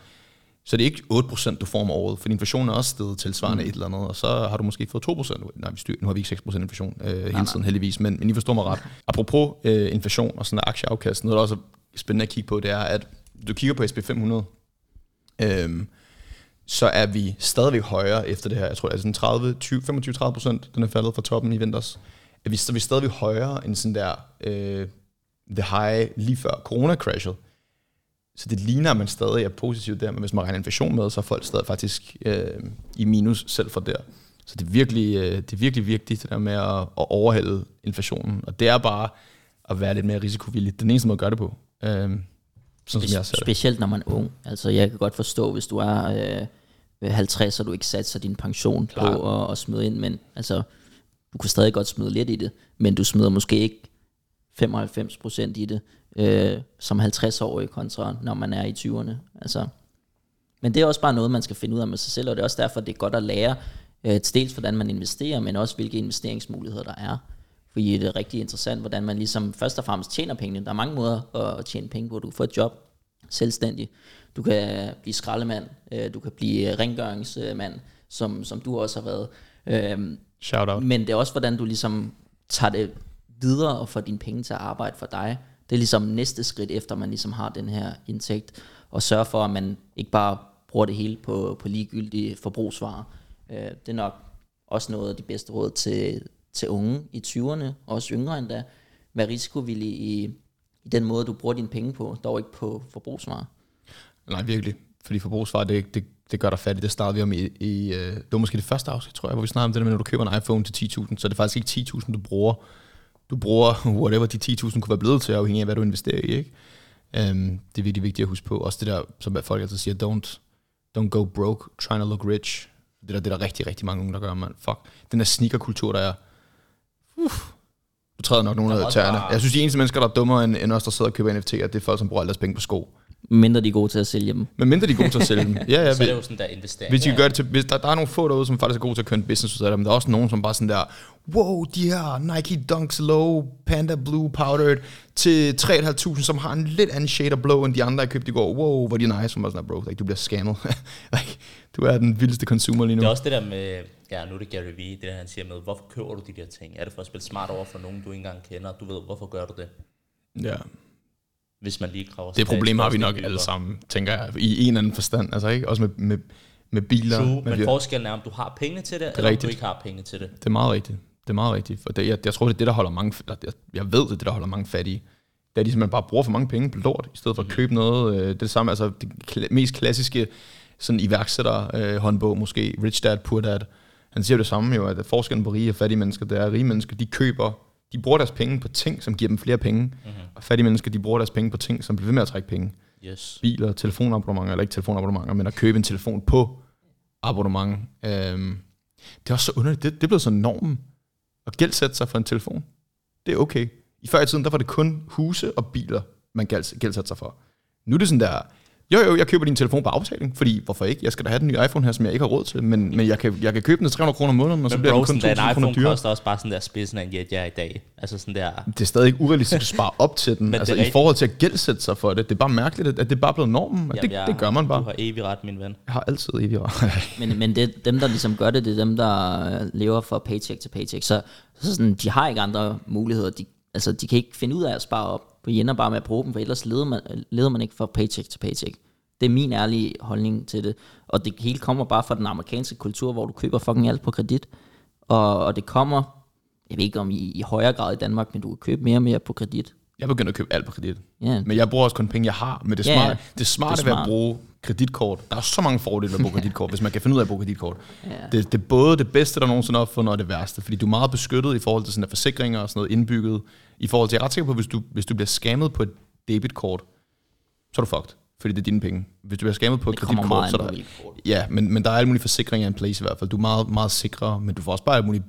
så det er ikke 8%, du får om året, for inflationen er også steget tilsvarende mm. et eller andet, og så har du måske fået 2%. Nej, nu har vi ikke 6% inflation øh, hele nej, tiden heldigvis, men, men I forstår mig ret. Apropos øh, inflation og sådan en aktieafkast, noget der også er spændende at kigge på, det er, at du kigger på SP500, øh, så er vi stadigvæk højere efter det her. Jeg tror, det er sådan 30, 20, 25-30 procent, den er faldet fra toppen i vinters. Er vi, så er vi stadigvæk højere end sådan der øh, the high lige før corona-crashet. Så det ligner, at man stadig er positiv der, men hvis man regner inflation med, så er folk stadig faktisk øh, i minus selv for der. Så det er virkelig, øh, det er virkelig vigtigt, det der med at, at overhælde inflationen. Og det er bare at være lidt mere risikovillig. Det er den eneste måde at gøre det på. Øh, sådan som jeg ser det. Specielt når man er ung. Altså jeg kan godt forstå, hvis du er øh, 50, og du ikke satser din pension Klar. på at, at smide ind, men altså, du kan stadig godt smide lidt i det, men du smider måske ikke 95% i det øh, som 50-årig kontra når man er i 20'erne. Altså. Men det er også bare noget, man skal finde ud af med sig selv, og det er også derfor, det er godt at lære øh, dels hvordan man investerer, men også hvilke investeringsmuligheder der er. Fordi det er rigtig interessant, hvordan man ligesom først og fremmest tjener pengene. Der er mange måder at tjene penge på. Du kan få et job selvstændig. Du kan blive skraldemand. Øh, du kan blive rengøringsmand, som, som du også har været. Øhm, Shout out. Men det er også, hvordan du ligesom tager det videre og får dine penge til at arbejde for dig. Det er ligesom næste skridt, efter man ligesom har den her indtægt, og sørge for, at man ikke bare bruger det hele på, på ligegyldige forbrugsvarer. Øh, det er nok også noget af de bedste råd til, til unge i 20'erne, også yngre endda. Vær risikovillig i, i den måde, du bruger dine penge på, dog ikke på forbrugsvarer. Nej, virkelig. Fordi forbrugsvarer, det, det, det gør dig fattig. Det startede vi om i, i øh, det var måske det første afsnit, tror jeg, hvor vi snakkede om det der med, når du køber en iPhone til 10.000, så er det faktisk ikke 10.000, du bruger. Du bruger whatever de 10.000 kunne være blevet til, afhængig af, hvad du investerer i, ikke? Um, det er virkelig vigtigt at huske på. Også det der, som folk altid siger, don't, don't go broke, trying to look rich. Det der, det er der rigtig, rigtig mange unge, der gør, man. Fuck. Den der sneakerkultur, der er... Uff, du træder nok nogle af tæerne. Jeg synes, de eneste mennesker, der er dummere end, end os, der sidder og køber NFT'er, det er folk, som bruger alle deres penge på sko. Mindre de er gode til at sælge dem. Men mindre de er gode til at sælge dem. Ja, ja, Så er det jo sådan der investering. hvis, de gøre det til, hvis der, der er nogle få derude, som faktisk er gode til at køre en business ud af det, men der er også nogen, som bare sådan der, wow, de her Nike Dunks Low Panda Blue Powdered til 3.500, som har en lidt anden shade af blå, end de andre, jeg købte i går. Wow, hvor de nice. Som bare sådan der, bro, like, du bliver scammet. like, du er den vildeste consumer lige nu. Det er også det der med, ja, nu er det Gary Vee, det der han siger med, hvorfor køber du de der ting? Er det for at spille smart over for nogen, du ikke engang kender? Du ved, hvorfor gør du det? Ja. Hvis man lige graver Det problem har vi nok alle sammen, tænker jeg, i en eller anden forstand. Altså ikke? Også med, med, med biler. True, med men de- forskellen er, om du har penge til det, eller om rigtigt. du ikke har penge til det. Det er meget rigtigt. Det er meget rigtigt. For det, jeg, jeg tror, det er det, der holder mange... eller Jeg, jeg ved, det er det, der holder mange fattige. Det er, de simpelthen bare bruger for mange penge på lort, i stedet for at købe noget. Øh, det er det samme, altså det kla- mest klassiske sådan iværksætter øh, håndbog måske, Rich Dad, Poor Dad. Han siger jo det samme jo, at forskellen på rige og fattige mennesker, det er, at rige mennesker, de køber, de bruger deres penge på ting, som giver dem flere penge. Mm-hmm. Og fattige mennesker, de bruger deres penge på ting, som bliver ved med at trække penge. Yes. Biler, telefonabonnementer, eller ikke telefonabonnementer, men at købe en telefon på abonnement. Øhm, det er også så underligt. Det, det er blevet sådan normen at gældsætte sig for en telefon. Det er okay. I før i tiden, der var det kun huse og biler, man gælds, gældsætte sig for. Nu er det sådan der, jo jo, jeg køber din telefon på afbetaling, fordi hvorfor ikke? Jeg skal da have den nye iPhone her, som jeg ikke har råd til, men, men jeg, kan, jeg kan købe den til 300 kroner om måneden, og så Men bliver bro, den kun sådan der, en 2.000 kroner iPhone dyrere. koster også bare sådan der spidsen af en jet, jeg er i dag. Altså sådan der, Det er stadig ikke urealistisk at spare op til den, Men altså i forhold til at gældsætte sig for det. Det er bare mærkeligt, at det er bare blevet normen, og det, jeg, det gør man bare. Du har evig ret, min ven. Jeg har altid evig ret. Men, men det, dem, der ligesom gør det, det er dem, der øh, lever fra paycheck til paycheck. Så, så sådan, de har ikke andre muligheder. De, altså, de kan ikke finde ud af at spare op. I ender bare med at bruge dem, for ellers leder man, leder man ikke fra paycheck til paycheck. Det er min ærlige holdning til det. Og det hele kommer bare fra den amerikanske kultur, hvor du køber fucking alt på kredit. Og, og det kommer, jeg ved ikke om i, i højere grad i Danmark, men du kan købe mere og mere på kredit. Jeg begynder at købe alt på kredit. Ja. Men jeg bruger også kun penge, jeg har. Men det smarte, ja. det smarte Det er ved at smart. bruge kreditkort, der er så mange fordele ved at bruge kreditkort, hvis man kan finde ud af at bruge kreditkort. Ja. Det, det er både det bedste, der nogensinde er opfundet, og det værste. Fordi du er meget beskyttet i forhold til sådan der forsikringer og sådan noget indbygget. I forhold til, jeg er ret sikker på, hvis du, hvis du bliver scammet på et debitkort, så er du fucked. Fordi det er dine penge. Hvis du bliver scammet på et kreditkort, så er der. Ja, men, men der er alle mulige forsikringer in place i hvert fald. Du er meget, meget sikre, men du får også bare alle mulige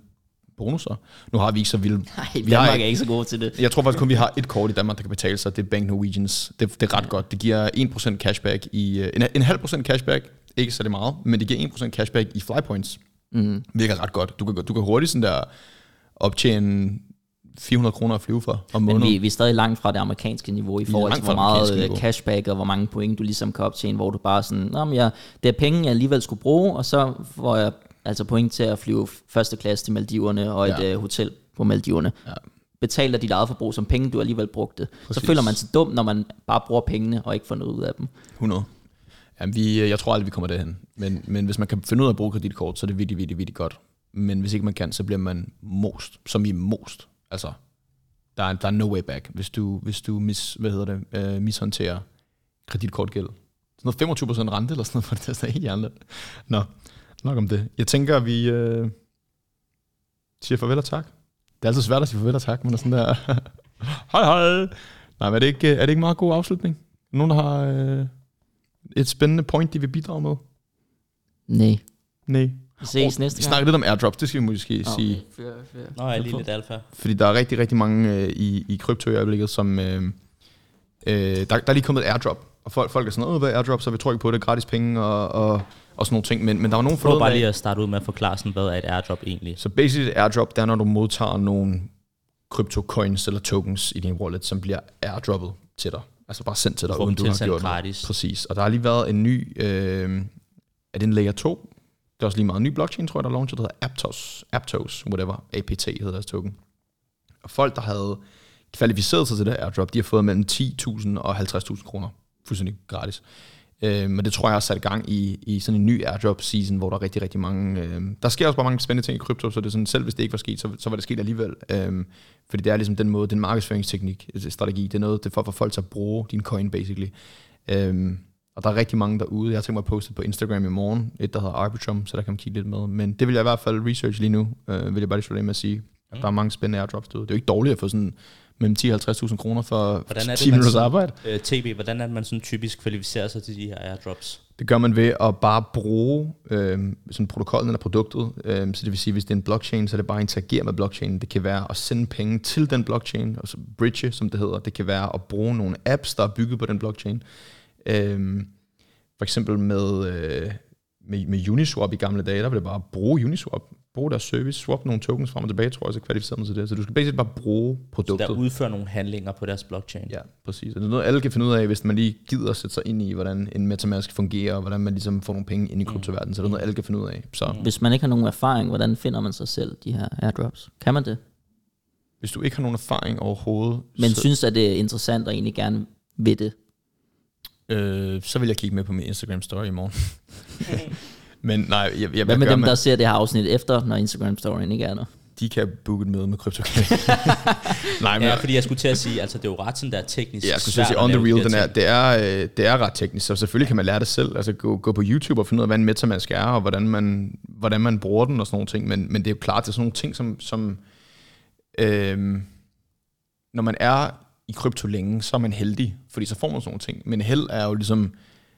bonusser. Nu har vi ikke så vilde... Nej, vi har Danmark ikke- er ikke så god til det. jeg tror faktisk kun, vi har et kort i Danmark, der kan betale sig. Det er Bank Norwegians. Det, det er ret godt. Det giver 1% cashback i... øh, En, en halv procent cashback, ikke så det meget, men det giver 1% cashback i flypoints. Mm. Virker ret godt. Du kan, du kan hurtigt sådan der optjene 400 kroner at flyve for om Men måneden. vi, vi er stadig langt fra det amerikanske niveau i forhold til, hvor meget øh, niveau. cashback og hvor mange point du ligesom kan optjene, hvor du bare sådan, Nå, men jeg, det er penge, jeg alligevel skulle bruge, og så får jeg altså point til at flyve første klasse til Maldiverne og et Ja. øh, hotel på Maldiverne. Ja. Betaler dit eget forbrug som penge, du alligevel brugte. Så Præcis. føler man sig dum, når man bare bruger pengene og ikke får noget ud af dem. 100. Jamen, vi, jeg tror aldrig, vi kommer derhen. Men, men hvis man kan finde ud af at bruge kreditkort, så er det virkelig, virkelig, virkelig godt. Men hvis ikke man kan, så bliver man most, som i most. Altså, der er, der er no way back, hvis du, hvis du mis, hvad hedder det, øh, mishåndterer kreditkortgæld. Sådan noget 25% rente eller sådan noget, for det er sådan helt hjernet. Nå, nok om det. Jeg tænker, vi øh, siger farvel og tak. Det er altid svært at sige farvel og tak, men er sådan der, hej hej. Nej, men er det ikke, er det ikke en meget god afslutning? Nogen, der har øh, et spændende point, de vil bidrage med? Nej. Nej. Vi ses næste Vi gang. snakker lidt om airdrops, det skal vi måske okay. sige. Fyr, fyr. Nå, jeg er lige lidt alfa. Fordi der er rigtig, rigtig mange øh, i, i krypto i øjeblikket, som... Øh, øh, der, der er lige kommet et airdrop, og folk, folk er sådan, Åh, hvad er airdrop, så vi tror ikke på det, gratis penge og, og, og sådan nogle ting. Men, men der var nogen Prøv forleden bare dag- lige at starte ud med at forklare sådan, hvad er et airdrop egentlig? Så basically et airdrop, det er, når du modtager nogle krypto coins eller tokens i din wallet, som bliver airdroppet til dig. Altså bare sendt til dig, uden du har gjort gratis. noget. Præcis. Og der har lige været en ny, øh, er det en layer 2? Det er også lige meget en ny blockchain, tror jeg, der er launchet, der hedder Aptos, Aptos, whatever, APT hedder deres token. Og folk, der havde kvalificeret sig til det airdrop, de har fået mellem 10.000 og 50.000 kroner, fuldstændig gratis. Øh, men det tror jeg også sat i gang i, i sådan en ny airdrop-season, hvor der er rigtig, rigtig mange... Øh, der sker også bare mange spændende ting i krypto, så det er sådan, selv hvis det ikke var sket, så, så var det sket alligevel. Øh, fordi det er ligesom den måde, den markedsføringsteknik, øh, strategi, det er noget, det er for at få folk til at bruge din coin, basically. Øh, og der er rigtig mange derude. Jeg har tænkt mig at poste på Instagram i morgen, et der hedder Arbitrum, så der kan man kigge lidt med. Men det vil jeg i hvert fald research lige nu, øh, vil jeg bare lige slutte med at sige. At der er mange spændende airdrops derude. Det er jo ikke dårligt at få sådan mellem 10 50.000 kroner for Hvordan er det, 10 man minutters arbejde. Øh, TB, hvordan er det, man sådan typisk kvalificerer sig til de her airdrops? Det gør man ved at bare bruge øh, sådan protokollen eller produktet. Øh, så det vil sige, hvis det er en blockchain, så er det bare at interagere med blockchain. Det kan være at sende penge til den blockchain, altså bridge, som det hedder. Det kan være at bruge nogle apps, der er bygget på den blockchain. Øh, for eksempel med, øh, med, med Uniswap i gamle dage, der vil det bare bruge Uniswap, bruge deres service, swap nogle tokens frem og tilbage, tror jeg, så kvalificerer man til det. Så du skal basically bare bruge Så produktet. der udfører nogle handlinger på deres blockchain. Ja, præcis. Og det er noget, alle kan finde ud af, hvis man lige gider at sætte sig ind i, hvordan en metamask fungerer, og hvordan man ligesom får nogle penge ind i kryptoverdenen. Så det er noget, alle kan finde ud af. Så Hvis man ikke har nogen erfaring, hvordan finder man sig selv, de her airdrops? Kan man det? hvis du ikke har nogen erfaring overhovedet, Men så, synes, at det er interessant og egentlig gerne ved det. Øh, så vil jeg kigge med på min Instagram story i morgen. Men nej, jeg, jeg, Hvad med dem, man- der ser det her afsnit efter, når Instagram-storyen ikke er der? de kan booke et møde med krypto. nej, men Ja, jeg, fordi jeg skulle til at sige, altså det er jo ret sådan der teknisk Ja, jeg skulle sige, at on the real, den er, det, er, øh, det er ret teknisk, så selvfølgelig kan man lære det selv. Altså gå, gå på YouTube og finde ud af, hvad en metamask er, og hvordan man, hvordan man bruger den og sådan nogle ting. Men, men det er jo klart, det er sådan nogle ting, som, som øhm, når man er i krypto længe, så er man heldig, fordi så får man sådan nogle ting. Men held er jo ligesom,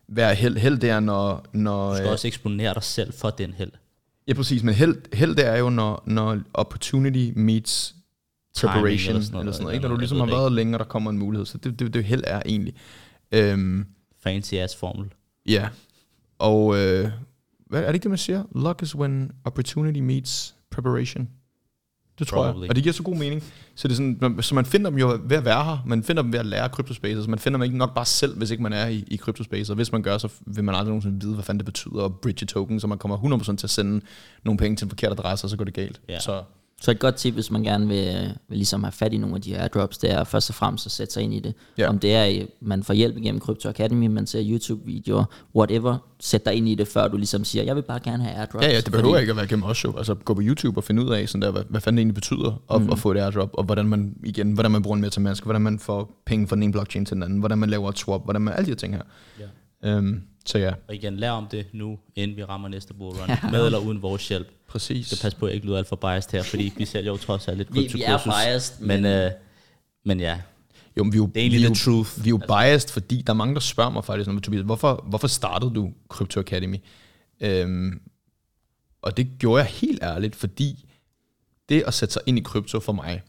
være held, held det er, når... når Du skal øh, også eksponere dig selv for den held. Ja, præcis, men held, held det er jo, når, når opportunity meets preparation, eller sådan noget, eller sådan noget ikke? Når du ligesom har været længe, og der kommer en mulighed, så det, det, det held er egentlig. Øhm, Fancy ass formel. ja, og øh, hvad er det ikke det, man siger? Luck is when opportunity meets preparation. Det tror Probably. jeg. Og det giver så god mening. Så, det er sådan, man- så man finder dem jo ved at være her. Man finder dem ved at lære kryptospace. Så man finder dem ikke nok bare selv, hvis ikke man er i, i kryptospace. Og hvis man gør, så vil man aldrig nogensinde vide, hvad fanden det betyder at bridge token, så man kommer 100% til at sende nogle penge til en forkert adresse, og så går det galt. Ja. Så Så et godt tip, hvis man gerne vil, vil ligesom have fat i nogle af de her airdrops, det er først og fremmest at sætte sig ind i det. Ja. Om det er, man får hjælp igennem Crypto Academy, man ser YouTube-videoer, whatever, sæt dig ind i det, før du ligesom siger, jeg vil bare gerne have airdrops. Ja, ja, det behøver ikke at være gennem os jo. Altså gå på YouTube og finde ud af, sådan der, hvad, hvad fanden det egentlig betyder at, mm. at få et airdrop, og hvordan man, igen, hvordan man bruger en metamask, hvordan man får penge fra den ene blockchain til den anden, hvordan man laver et swap, hvordan man, alle de her ting her. Ja. Øhm, så ja, Og igen, lær om det nu, inden vi rammer næste bullrun. Med eller uden vores hjælp. præcis. Så pas på, at jeg ikke lyder alt for biased her, fordi vi sælger jo trods alt lidt Vi, vi er biased, Men, men, øh, men ja, Jo, men vi er jo, det er egentlig vi er the jo, truth. Vi er jo biased, fordi der er mange, der spørger mig faktisk, når Tobias, hvorfor, hvorfor startede du Crypto Academy? Øhm, og det gjorde jeg helt ærligt, fordi det at sætte sig ind i krypto for mig,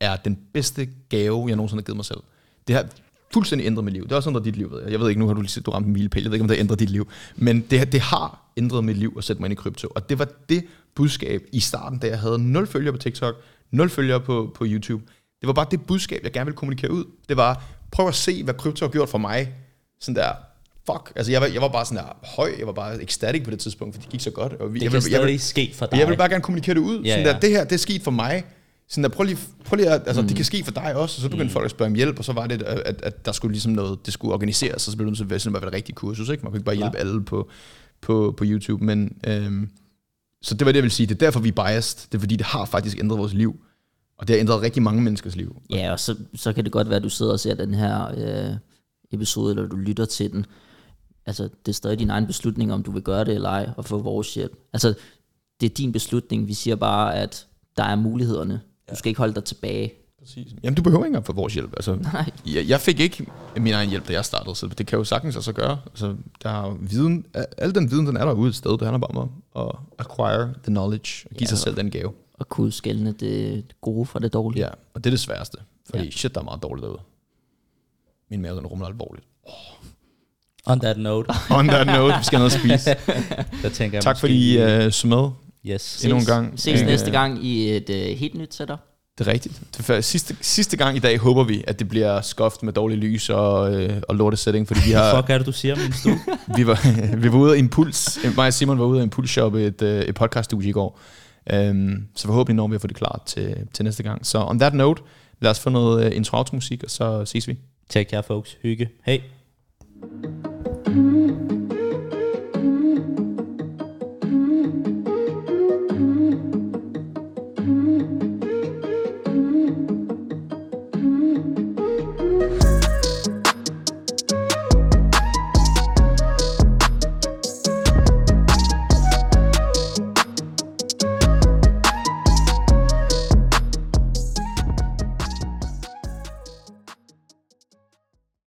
er den bedste gave, jeg nogensinde har givet mig selv. Det har fuldstændig ændret mit liv. Det har også ændret dit liv, ved jeg. Jeg ved ikke, nu har du, lige- du ramt en milepæl. Jeg ved ikke, om det har ændret dit liv. Men det, det har ændret mit liv at sætte mig ind i krypto. Og det var det budskab i starten, da jeg havde 0 følgere på TikTok, 0 følgere på, på YouTube. Det var bare det budskab, jeg gerne ville kommunikere ud. Det var, prøv at se, hvad krypto har gjort for mig. Sådan der, fuck. Altså, jeg var, jeg var bare sådan der høj. Jeg var bare ecstatic på det tidspunkt, for det gik så godt. Og vi, Det jeg, kan vil- jeg, vil- stadig ske for dig. jeg vil bare gerne kommunikere det ud. Ja, sådan ja. Der, det her, det er sket for mig. Sådan der, prøv lige, prøv lige at, altså, mm. det kan ske for dig også. Og så begyndte mm. folk at spørge om hjælp, og så var det, at, at, der skulle ligesom noget, det skulle organiseres, og så blev det nødt til at være sådan, at være et rigtigt kursus. Ikke? Man kunne ikke bare hjælpe alle på, på, på YouTube. Men, øhm, så det var det, jeg vil sige. Det er derfor, vi er biased. Det er fordi, det har faktisk ændret vores liv. Og det har ændret rigtig mange menneskers liv. Ja, og så, så kan det godt være, at du sidder og ser den her øh, episode, eller du lytter til den. Altså, det er stadig din egen beslutning, om du vil gøre det eller ej, og få vores hjælp. Altså, det er din beslutning. Vi siger bare, at der er mulighederne. Du skal ikke holde dig tilbage. Præcis. Jamen, du behøver ikke engang få vores hjælp. Altså, Nej. jeg, jeg fik ikke min egen hjælp, da jeg startede, så det kan jo sagtens altså gøre. Altså, der er viden, al den viden, den er derude et sted. Det handler bare om at acquire the knowledge, og give Ja. sig selv den gave. Og kunne skælne det gode fra det dårlige. Ja, og det er det sværeste. Fordi Ja. ja. shit, der er meget dårligt derude. Min mave, den rumler alvorligt. On that note, On that note, vi skal have noget at spise. der tænker jeg tak måske fordi I uh, så med. Yes. endnu en gang. Ses Øh, næste gang i et øh, helt nyt setup. Det er rigtigt. Det er før- sidste, sidste gang i dag håber vi, at det bliver skoft med dårlig lys og, øh, og lortesætning, fordi vi har... Fuck er det, du siger, min stue? vi var, vi var ude af Impuls. Mig og Simon var ude af Impuls shoppe et, øh, et podcaststudie i går. Um, så forhåbentlig når vi at få det klart til, til næste gang. Så on that note, lad os få noget uh, intro musik og så ses vi. Take care, folks. Hygge. Hej. igen.